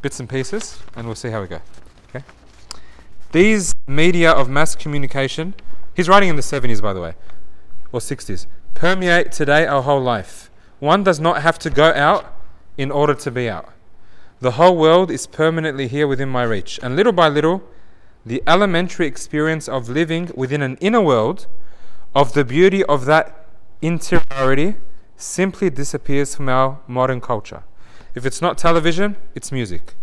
bits and pieces, and we'll see how we go. Okay? These media of mass communication, he's writing in the 70s, by the way, or 60s, permeate today our whole life. One does not have to go out in order to be out. The whole world is permanently here within my reach. And little by little, the elementary experience of living within an inner world, of the beauty of that interiority, simply disappears from our modern culture. If it's not television, it's music.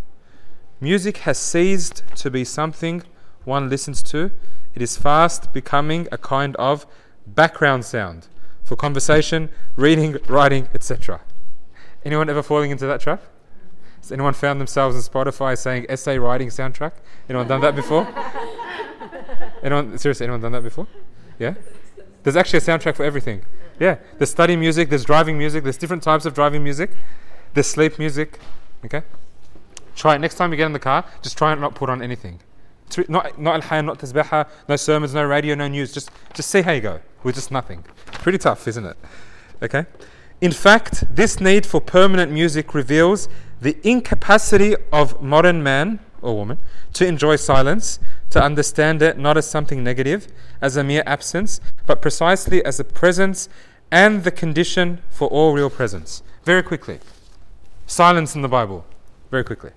Music has ceased to be something one listens to. It is fast becoming a kind of background sound for conversation, reading, writing, etc. Anyone ever falling into that trap? Has anyone found themselves on Spotify saying essay writing soundtrack? Anyone done that before? anyone seriously? Anyone done that before? Yeah. There's actually a soundtrack for everything. Yeah. There's study music. There's driving music. There's different types of driving music. There's sleep music. Okay. Try it next time you get in the car. Just try and not put on anything. Tr- Not not al not tasbihah, no sermons, no radio, no news. Just just see how you go with just nothing. Pretty tough, isn't it? Okay. In fact, this need for permanent music reveals the incapacity of modern man or woman to enjoy silence, to understand it not as something negative, as a mere absence, but precisely as a presence and the condition for all real presence. Very quickly. Silence in the Bible. Very quickly.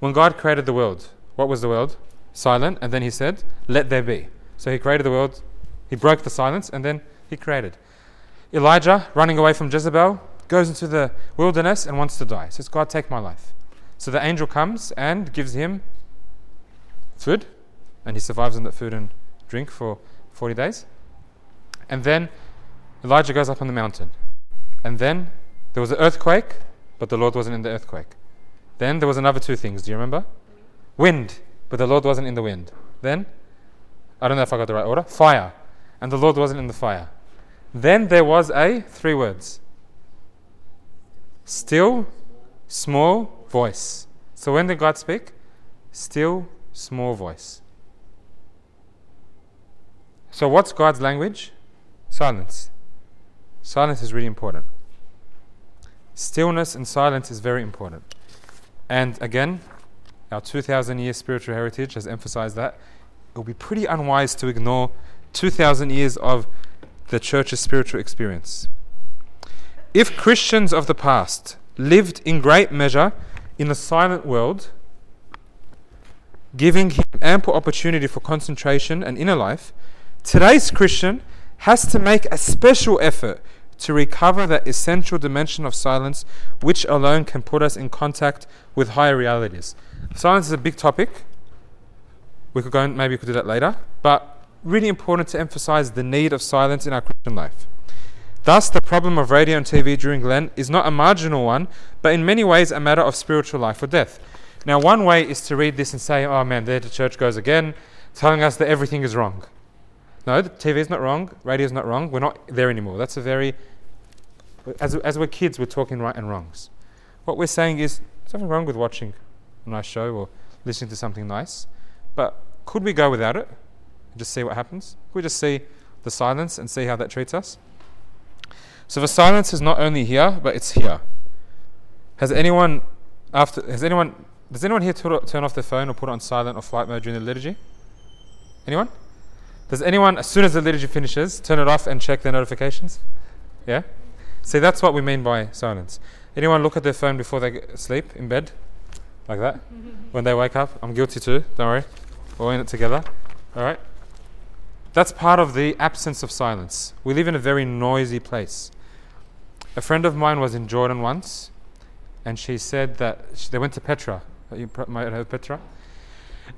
When God created the world, what was the world? Silent, and then He said, Let there be. So He created the world, He broke the silence, and then He created. Elijah, running away from Jezebel, goes into the wilderness and wants to die. Says, God, take my life. So the angel comes and gives him food, and he survives on that food and drink for 40 days. And then Elijah goes up on the mountain. And then there was an earthquake, but the Lord wasn't in the earthquake. Then there was another two things. Do you remember? Wind, but the Lord wasn't in the wind. Then, I don't know if I got the right order. Fire, and the Lord wasn't in the fire. Then there was a three words. Still, small voice. So when did God speak? Still, small voice. So what's God's language? Silence. Silence is really important. Stillness and silence is very important. And again, our 2000 year spiritual heritage has emphasized that. It would be pretty unwise to ignore 2000 years of the church's spiritual experience. If Christians of the past lived in great measure in a silent world, giving him ample opportunity for concentration and inner life, today's Christian has to make a special effort to recover that essential dimension of silence, which alone can put us in contact with higher realities. Silence is a big topic. We could go and maybe we could do that later, but really important to emphasize the need of silence in our Christian life. Thus, the problem of radio and TV during Lent is not a marginal one, but in many ways a matter of spiritual life or death. Now, one way is to read this and say, oh man, there the church goes again, telling us that everything is wrong. No, the TV is not wrong, radio is not wrong, we're not there anymore. That's a very, as, as we're kids, we're talking right and wrongs. What we're saying is, nothing wrong with watching a nice show or listening to something nice, but could we go without it and just see what happens? Could we just see the silence and see how that treats us? So the silence is not only here, but it's here. Has anyone after has anyone does anyone here tur- turn off their phone or put it on silent or flight mode during the liturgy? Anyone? Does anyone, as soon as the liturgy finishes, turn it off and check their notifications? Yeah? See, that's what we mean by silence. Anyone look at their phone before they sleep in bed? Like that? when they wake up? I'm guilty too, don't worry. We're all in it together. Alright? That's part of the absence of silence. We live in a very noisy place. A friend of mine was in Jordan once, and she said that sh- they went to Petra. You might have heard Petra.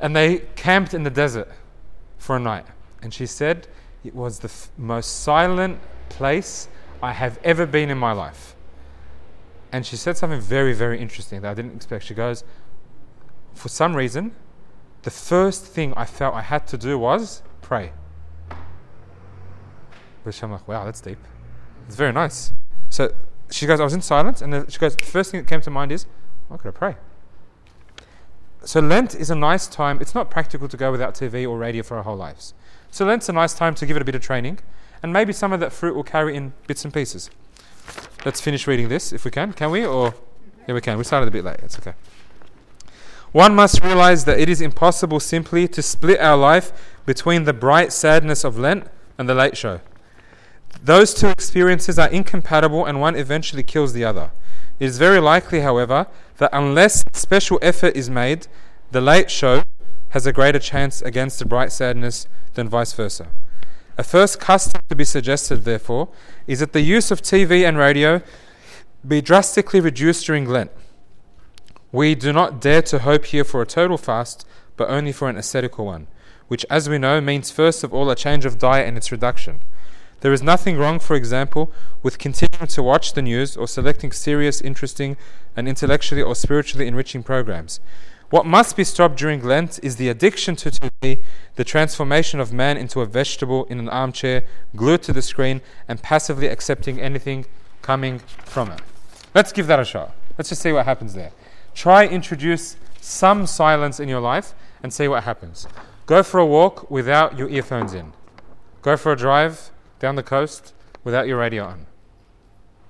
And they camped in the desert for a night. And she said it was the f- most silent place I have ever been in my life. And she said something very, very interesting that I didn't expect. She goes, For some reason, the first thing I felt I had to do was pray. Which I'm like, wow, that's deep. It's very nice. So she goes, I was in silence, and then she goes, the first thing that came to mind is, I gotta pray. So Lent is a nice time. It's not practical to go without TV or radio for our whole lives. So Lent's a nice time to give it a bit of training, and maybe some of that fruit will carry in bits and pieces. Let's finish reading this if we can. Can we? Or yeah, we can. We started a bit late. It's okay. One must realize that it is impossible simply to split our life between the bright sadness of Lent and the late show. Those two experiences are incompatible, and one eventually kills the other. It is very likely, however, that unless special effort is made, the late show has a greater chance against the bright sadness than vice versa. A first custom to be suggested, therefore, is that the use of TV and radio be drastically reduced during Lent. We do not dare to hope here for a total fast, but only for an ascetical one, which, as we know, means first of all a change of diet and its reduction. There is nothing wrong, for example, with continuing to watch the news or selecting serious, interesting, and intellectually or spiritually enriching programs. What must be stopped during Lent is the addiction to TV, the transformation of man into a vegetable in an armchair, glued to the screen, and passively accepting anything coming from it. Let's give that a shot. Let's just see what happens there. Try introduce some silence in your life and see what happens. Go for a walk without your earphones in. Go for a drive down the coast without your radio on.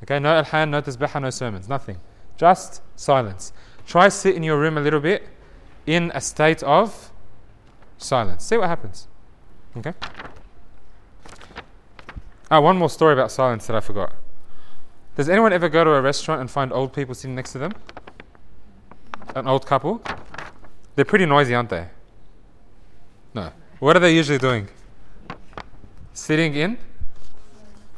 Okay, no alhan, no no sermons, nothing. Just silence. Try sit in your room a little bit in a state of silence. See what happens. Okay? Ah, one more story about silence that I forgot. Does anyone ever go to a restaurant and find old people sitting next to them? An old couple? They're pretty noisy, aren't they? No. What are they usually doing? Sitting in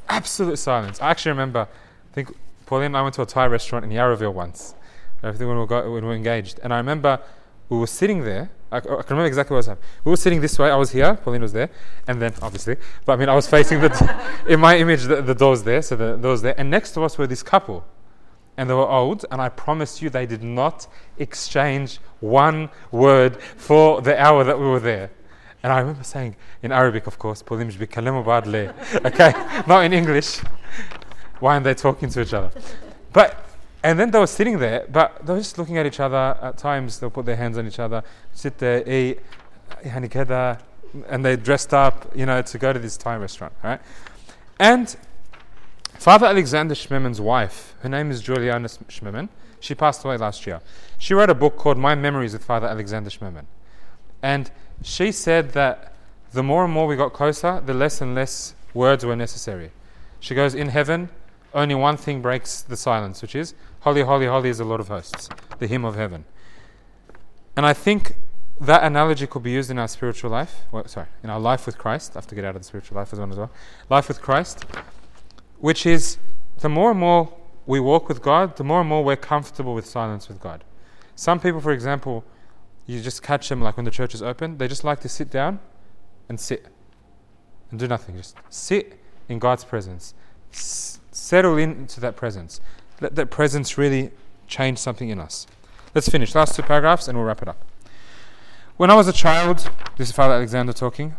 absolute silence. I actually remember, I think Pauline and I went to a Thai restaurant in Yarraville once. I think when we, got, when we were engaged. And I remember we were sitting there. I, I can remember exactly what was happening. We were sitting this way. I was here. Pauline was there, and then obviously, but I mean, I was facing the. in my image, the, the doors there. So the doors there, and next to us were this couple, and they were old. And I promise you, they did not exchange one word for the hour that we were there. And I remember saying in Arabic, of course, Pauline Okay, not in English. Why aren't they talking to each other? But and then they were sitting there, but they were just looking at each other. At times, they'll put their hands on each other, sit there, eat, and they dressed up, you know, to go to this Thai restaurant, right? And Father Alexander Schmemann's wife, her name is Juliana Schmemann, she passed away last year. She wrote a book called My Memories with Father Alexander Schmemann. And she said that the more and more we got closer, the less and less words were necessary. She goes, In heaven, only one thing breaks the silence, which is Holy, Holy, Holy is the Lord of hosts, the hymn of heaven. And I think that analogy could be used in our spiritual life. Well, sorry, in our life with Christ. I have to get out of the spiritual life as well as well. Life with Christ, which is the more and more we walk with God, the more and more we're comfortable with silence with God. Some people, for example, you just catch them like when the church is open, they just like to sit down and sit and do nothing. Just sit in God's presence. Settle into that presence. Let that presence really change something in us. Let's finish. Last two paragraphs and we'll wrap it up. When I was a child, this is Father Alexander talking,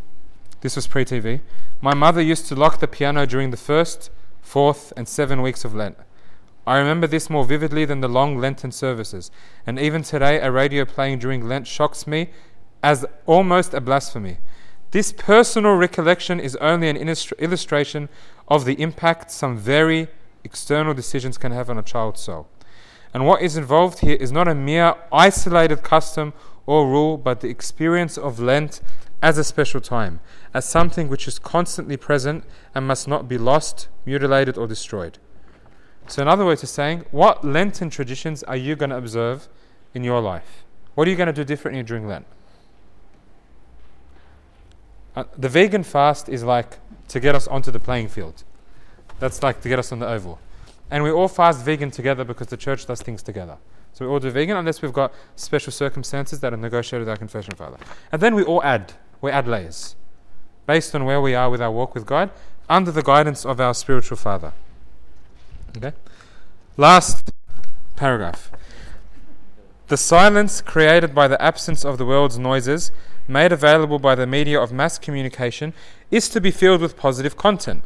this was pre TV, my mother used to lock the piano during the first, fourth, and seven weeks of Lent. I remember this more vividly than the long Lenten services, and even today, a radio playing during Lent shocks me as almost a blasphemy. This personal recollection is only an illustration of the impact some very external decisions can have on a child's soul. And what is involved here is not a mere isolated custom or rule, but the experience of Lent as a special time, as something which is constantly present and must not be lost, mutilated, or destroyed. So, another way of saying, what Lenten traditions are you going to observe in your life? What are you going to do differently during Lent? Uh, the vegan fast is like to get us onto the playing field. That's like to get us on the oval. And we all fast vegan together because the church does things together. So we all do vegan unless we've got special circumstances that are negotiated with our confession father. And then we all add. We add layers based on where we are with our walk with God under the guidance of our spiritual father. Okay? Last paragraph. The silence created by the absence of the world's noises, made available by the media of mass communication, is to be filled with positive content.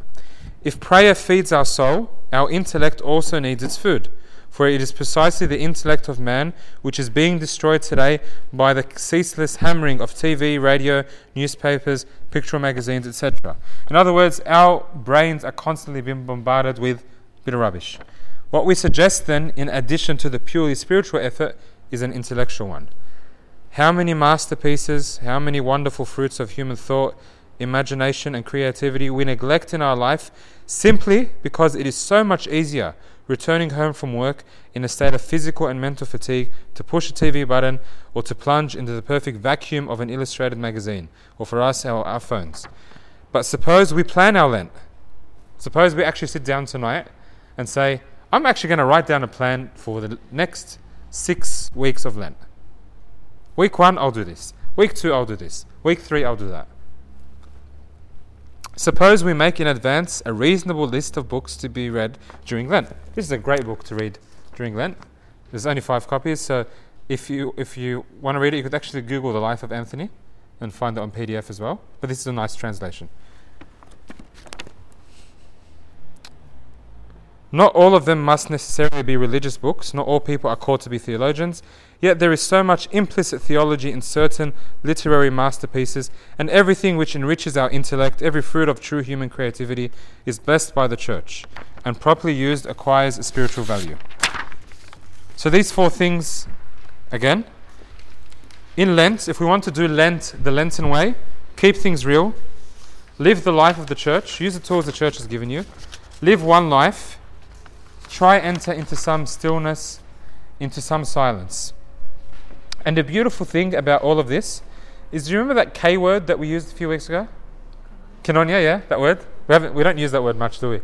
If prayer feeds our soul, our intellect also needs its food, for it is precisely the intellect of man which is being destroyed today by the ceaseless hammering of TV, radio, newspapers, picture magazines, etc. In other words, our brains are constantly being bombarded with bit of rubbish. What we suggest then, in addition to the purely spiritual effort, is an intellectual one. How many masterpieces, how many wonderful fruits of human thought, imagination, and creativity we neglect in our life simply because it is so much easier returning home from work in a state of physical and mental fatigue to push a TV button or to plunge into the perfect vacuum of an illustrated magazine, or for us, our, our phones. But suppose we plan our Lent. Suppose we actually sit down tonight and say, I'm actually going to write down a plan for the next six weeks of Lent. Week one, I'll do this. Week two, I'll do this. Week three, I'll do that. Suppose we make in advance a reasonable list of books to be read during Lent. This is a great book to read during Lent. There's only five copies, so if you if you want to read it, you could actually Google the life of Anthony and find it on PDF as well. But this is a nice translation. Not all of them must necessarily be religious books. Not all people are called to be theologians. Yet there is so much implicit theology in certain literary masterpieces, and everything which enriches our intellect, every fruit of true human creativity, is blessed by the church, and properly used acquires a spiritual value. So these four things, again, in Lent, if we want to do Lent the Lenten way, keep things real, live the life of the church, use the tools the church has given you, live one life try enter into some stillness, into some silence. And the beautiful thing about all of this is, do you remember that K word that we used a few weeks ago? Koinonia, yeah, that word. We haven't, we don't use that word much, do we?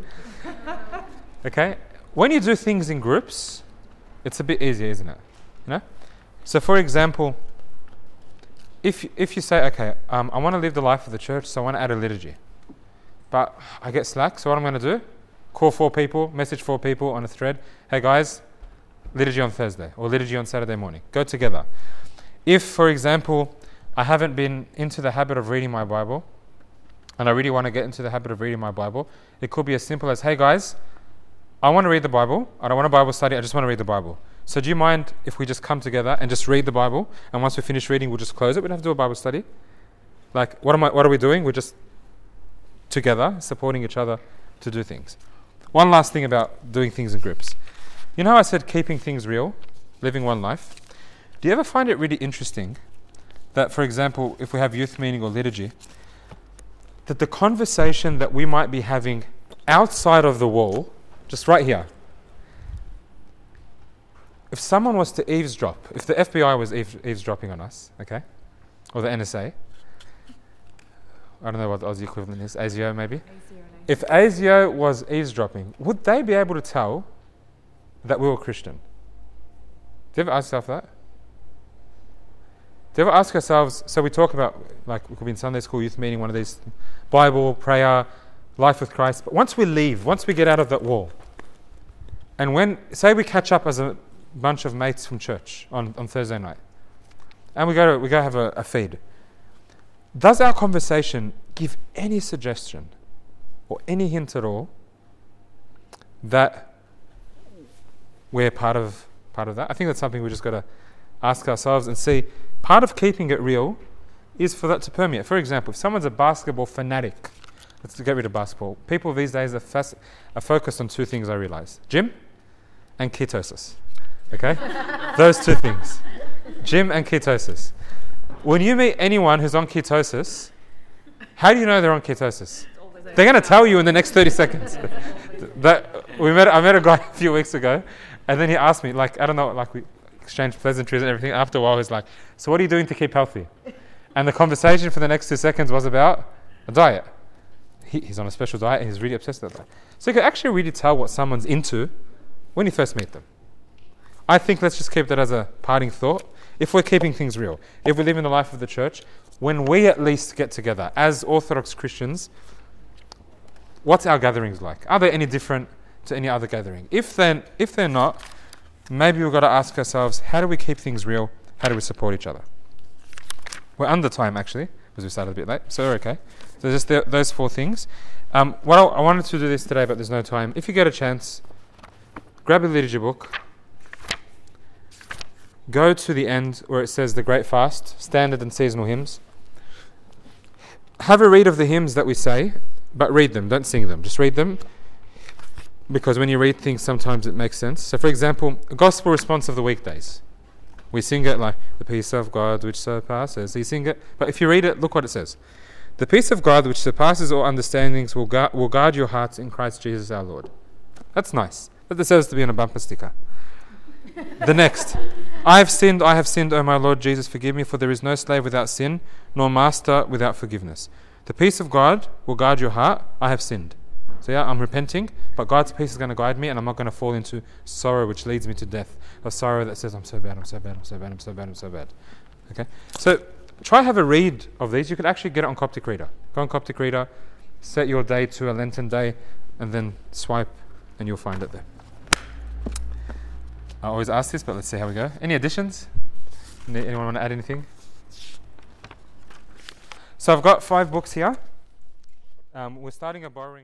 okay. When you do things in groups, it's a bit easier, isn't it? You know. So, for example, if if you say, okay, um, I want to live the life of the church, so I want to add a liturgy, but I get slack. So what I'm going to do? Call four people, message four people on a thread. Hey guys, liturgy on Thursday or liturgy on Saturday morning. Go together. If, for example, I haven't been into the habit of reading my Bible, and I really want to get into the habit of reading my Bible, it could be as simple as, hey guys, I want to read the Bible. I don't want a Bible study. I just want to read the Bible. So do you mind if we just come together and just read the Bible? And once we finish reading, we'll just close it. We don't have to do a Bible study. Like, what am I? What are we doing? We're just together, supporting each other to do things. One last thing about doing things in groups. You know how I said keeping things real, living one life? Do you ever find it really interesting that, for example, if we have youth meeting or liturgy, that the conversation that we might be having outside of the wall, just right here, if someone was to eavesdrop, if the FBI was eaves- eavesdropping on us, okay, or the NSA, I don't know what the Aussie equivalent is, ASIO maybe, if ASIO was eavesdropping, would they be able to tell that we were Christian? Do you ever ask yourself that? Do you ever ask ourselves? So we talk about, like, we could be in Sunday school, youth meeting, one of these Bible, prayer, life with Christ. But once we leave, once we get out of that wall, and when, say, we catch up as a bunch of mates from church on, on Thursday night, and we go, to, we go have a, a feed, does our conversation give any suggestion or any hint at all that we're part of part of that. I think that's something we just got to ask ourselves and see. Part of keeping it real is for that to permeate. For example, if someone's a basketball fanatic, let's get rid of basketball. People these days are, fas- are focused on two things. I realize: gym and ketosis. Okay, those two things: gym and ketosis. When you meet anyone who's on ketosis, how do you know they're on ketosis? They're going to tell you in the next 30 seconds. that we met, I met a guy a few weeks ago, and then he asked me, like, I don't know, like we exchanged pleasantries and everything. After a while, he's like, So, what are you doing to keep healthy? And the conversation for the next two seconds was about a diet. He, he's on a special diet and he's really obsessed with that. So, you can actually really tell what someone's into when you first meet them. I think let's just keep that as a parting thought. If we're keeping things real, if we live in the life of the church, when we at least get together as Orthodox Christians, what's our gatherings like? Are they any different to any other gathering? If then if they're not, maybe we've got to ask ourselves, how do we keep things real? How do we support each other? We're under time actually, because we started a bit late, so we're okay. So just the, those four things. Um, I wanted to do this today, but there's no time. If you get a chance, grab a liturgy book. Go to the end where it says the Great Fast, standard and seasonal hymns. Have a read of the hymns that we say, but read them, don't sing them. Just read them because when you read things, sometimes it makes sense. So, for example, gospel response of the weekdays. We sing it like, the peace of God which surpasses. You sing it, but if you read it, look what it says. The peace of God which surpasses all understandings will, gu- will guard your hearts in Christ Jesus our Lord. That's nice. That deserves to be on a bumper sticker. the next. I have sinned, I have sinned, O my Lord Jesus, forgive me, for there is no slave without sin, nor master without forgiveness. The peace of God will guard your heart. I have sinned. So, yeah, I'm repenting, but God's peace is going to guide me, and I'm not going to fall into sorrow which leads me to death. A sorrow that says, I'm so bad, I'm so bad, I'm so bad, I'm so bad, I'm so bad. Okay? So, try have a read of these. You could actually get it on Coptic Reader. Go on Coptic Reader, set your day to a Lenten day, and then swipe, and you'll find it there. I always ask this, but let's see how we go. Any additions? Anyone want to add anything? So I've got five books here. Um, we're starting a borrowing.